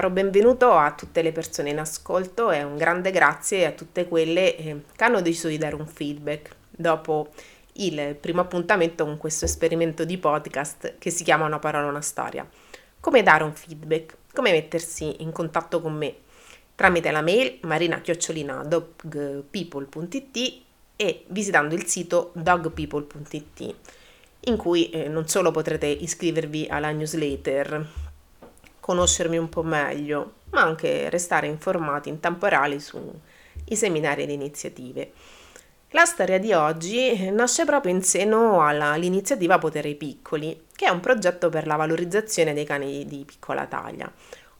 caro benvenuto a tutte le persone in ascolto e un grande grazie a tutte quelle eh, che hanno deciso di dare un feedback dopo il primo appuntamento con questo esperimento di podcast che si chiama Una parola, una storia. Come dare un feedback? Come mettersi in contatto con me? Tramite la mail marina-dogpeople.it e visitando il sito dogpeople.it in cui eh, non solo potrete iscrivervi alla newsletter, conoscermi un po' meglio, ma anche restare informati in tempo reale sui seminari e le iniziative. La storia di oggi nasce proprio in seno all'iniziativa Potere Piccoli, che è un progetto per la valorizzazione dei cani di piccola taglia.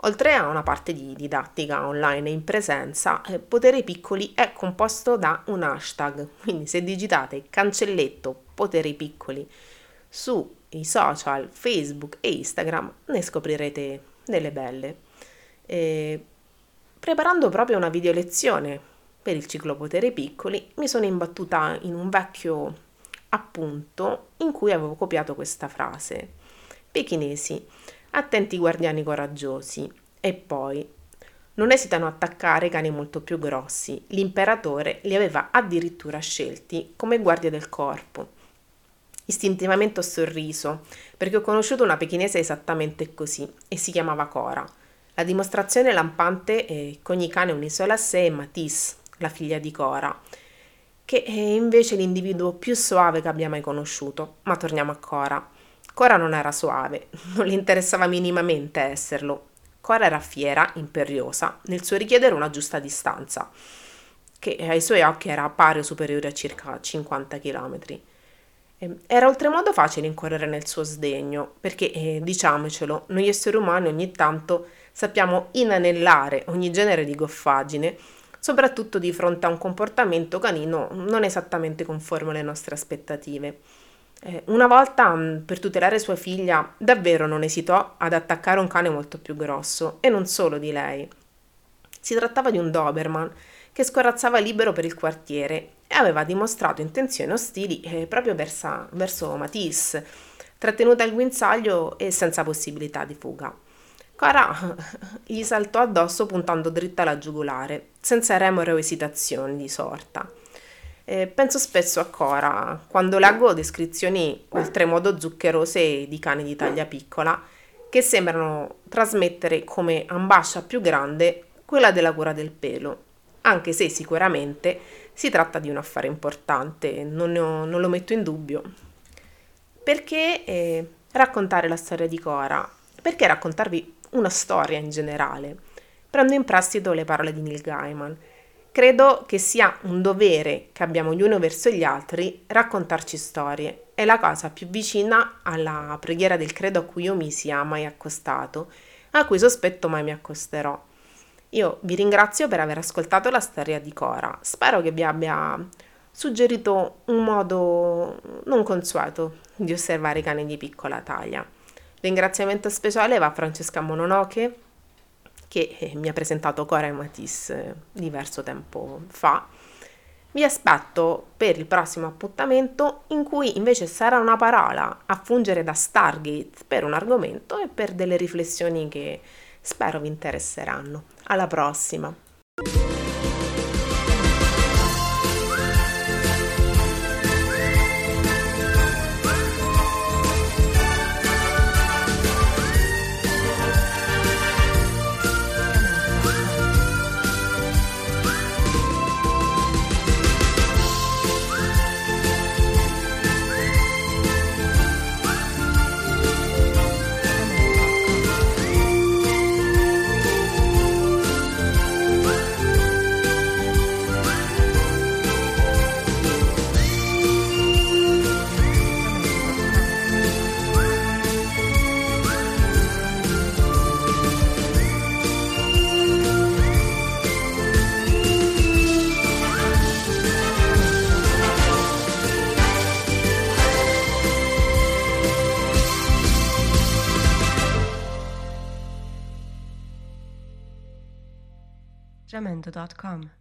Oltre a una parte di didattica online in presenza, eh, Potere Piccoli è composto da un hashtag, quindi se digitate cancelletto Potere Piccoli sui social Facebook e Instagram ne scoprirete delle belle. E, preparando proprio una video lezione per il ciclo Potere Piccoli, mi sono imbattuta in un vecchio appunto in cui avevo copiato questa frase. Pechinesi, attenti guardiani coraggiosi. E poi, non esitano a attaccare cani molto più grossi. L'imperatore li aveva addirittura scelti come guardie del corpo. Istintivamente ho sorriso, perché ho conosciuto una pechinese esattamente così, e si chiamava Cora. La dimostrazione lampante è che ogni cane è un'isola a sé è Matisse, la figlia di Cora, che è invece l'individuo più suave che abbia mai conosciuto. Ma torniamo a Cora. Cora non era suave, non le interessava minimamente esserlo. Cora era fiera, imperiosa, nel suo richiedere una giusta distanza, che ai suoi occhi era pari o superiore a circa 50 km. Era oltremodo facile incorrere nel suo sdegno, perché, eh, diciamocelo, noi esseri umani ogni tanto sappiamo inanellare ogni genere di goffaggine soprattutto di fronte a un comportamento canino non esattamente conforme alle nostre aspettative. Eh, una volta, mm, per tutelare sua figlia, davvero non esitò ad attaccare un cane molto più grosso, e non solo di lei. Si trattava di un Doberman che scorazzava libero per il quartiere e aveva dimostrato intenzioni ostili eh, proprio versa, verso Matisse, trattenuta al guinzaglio e senza possibilità di fuga. Cora gli saltò addosso puntando dritta alla giugulare, senza remore o esitazioni di sorta. E penso spesso a Cora quando leggo descrizioni oltremodo zuccherose di cani di taglia piccola che sembrano trasmettere come ambascia più grande quella della cura del pelo, anche se sicuramente si tratta di un affare importante, non, ho, non lo metto in dubbio. Perché eh, raccontare la storia di Cora? Perché raccontarvi una storia in generale. Prendo in prestito le parole di Neil Gaiman. Credo che sia un dovere che abbiamo gli uni verso gli altri raccontarci storie. È la cosa più vicina alla preghiera del credo a cui io mi sia mai accostato, a cui sospetto mai mi accosterò. Io vi ringrazio per aver ascoltato la storia di Cora. Spero che vi abbia suggerito un modo non consueto di osservare i cani di piccola taglia. Ringraziamento speciale va a Francesca Mononoke che eh, mi ha presentato Cora e Matisse eh, diverso tempo fa. Vi aspetto per il prossimo appuntamento in cui invece sarà una parola a fungere da Stargate per un argomento e per delle riflessioni che spero vi interesseranno. Alla prossima! sacramento.com